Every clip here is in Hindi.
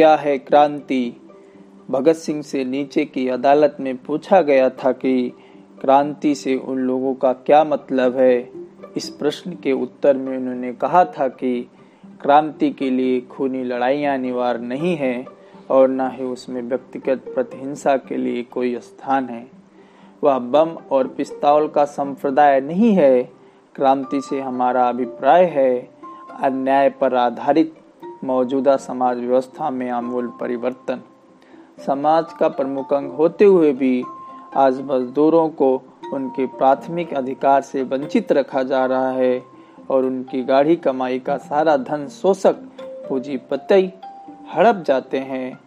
क्या है क्रांति? भगत सिंह से नीचे की अदालत में पूछा गया था कि क्रांति से उन लोगों का क्या मतलब है। इस प्रश्न के उत्तर में उन्होंने कहा था कि क्रांति के लिए खूनी लड़ाइयाँ अनिवार्य नहीं है और न ही उसमें व्यक्तिगत प्रतिहिंसा के लिए कोई स्थान है। वह बम और पिस्तौल का संप्रदाय नहीं है। क्रांति से हमारा अभिप्राय है, अन्याय पर आधारित मौजूदा समाज व्यवस्था में आमूल परिवर्तन। समाज का प्रमुख अंग होते हुए भी आज मजदूरों को उनके प्राथमिक अधिकार से वंचित रखा जा रहा है और उनकी गाढ़ी कमाई का सारा धन शोषक पूंजीपति हड़प जाते हैं।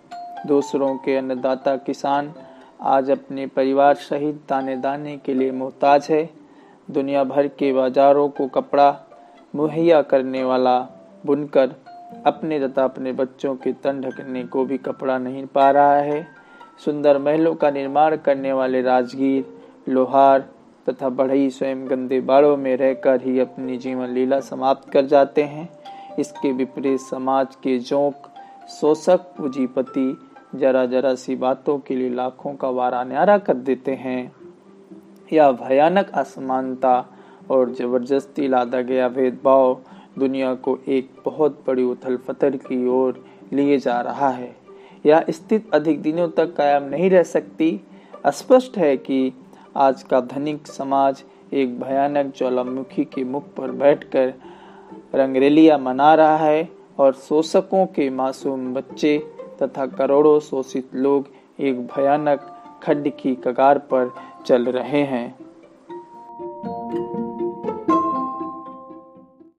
दूसरों के अन्नदाता किसान आज अपने परिवार सहित दाने दाने के लिए मोहताज है। दुनिया भर के बाजारों को कपड़ा मुहैया करने वाला बुनकर अपने तथा अपने बच्चों के तन ढकने को भी कपड़ा नहीं पा रहा है। सुंदर महलों का निर्माण करने वाले राजगीर, लोहार तथा बढ़ई स्वयं गंदे बाड़ों में रहकर ही अपनी जीवन लीला समाप्त कर जाते हैं। इसके विपरीत समाज के जोंक, शोषक, पूंजीपति जरा जरा सी बातों के लिए लाखों का वारा न्यारा कर देते हैं। यह भयानक असमानता और ज़बरदस्ती लादा गया भेदभाव दुनिया को एक बहुत बड़ी उथल पथल की ओर लिए जा रहा है। यह स्थिति अधिक दिनों तक कायम नहीं रह सकती? स्पष्ट है कि आज का धनिक समाज एक भयानक ज्वालामुखी के मुख पर बैठकर रंगरेलिया मना रहा है और शोषकों के मासूम बच्चे तथा करोड़ों शोषित लोग एक भयानक खड्ड की कगार पर चल रहे हैं।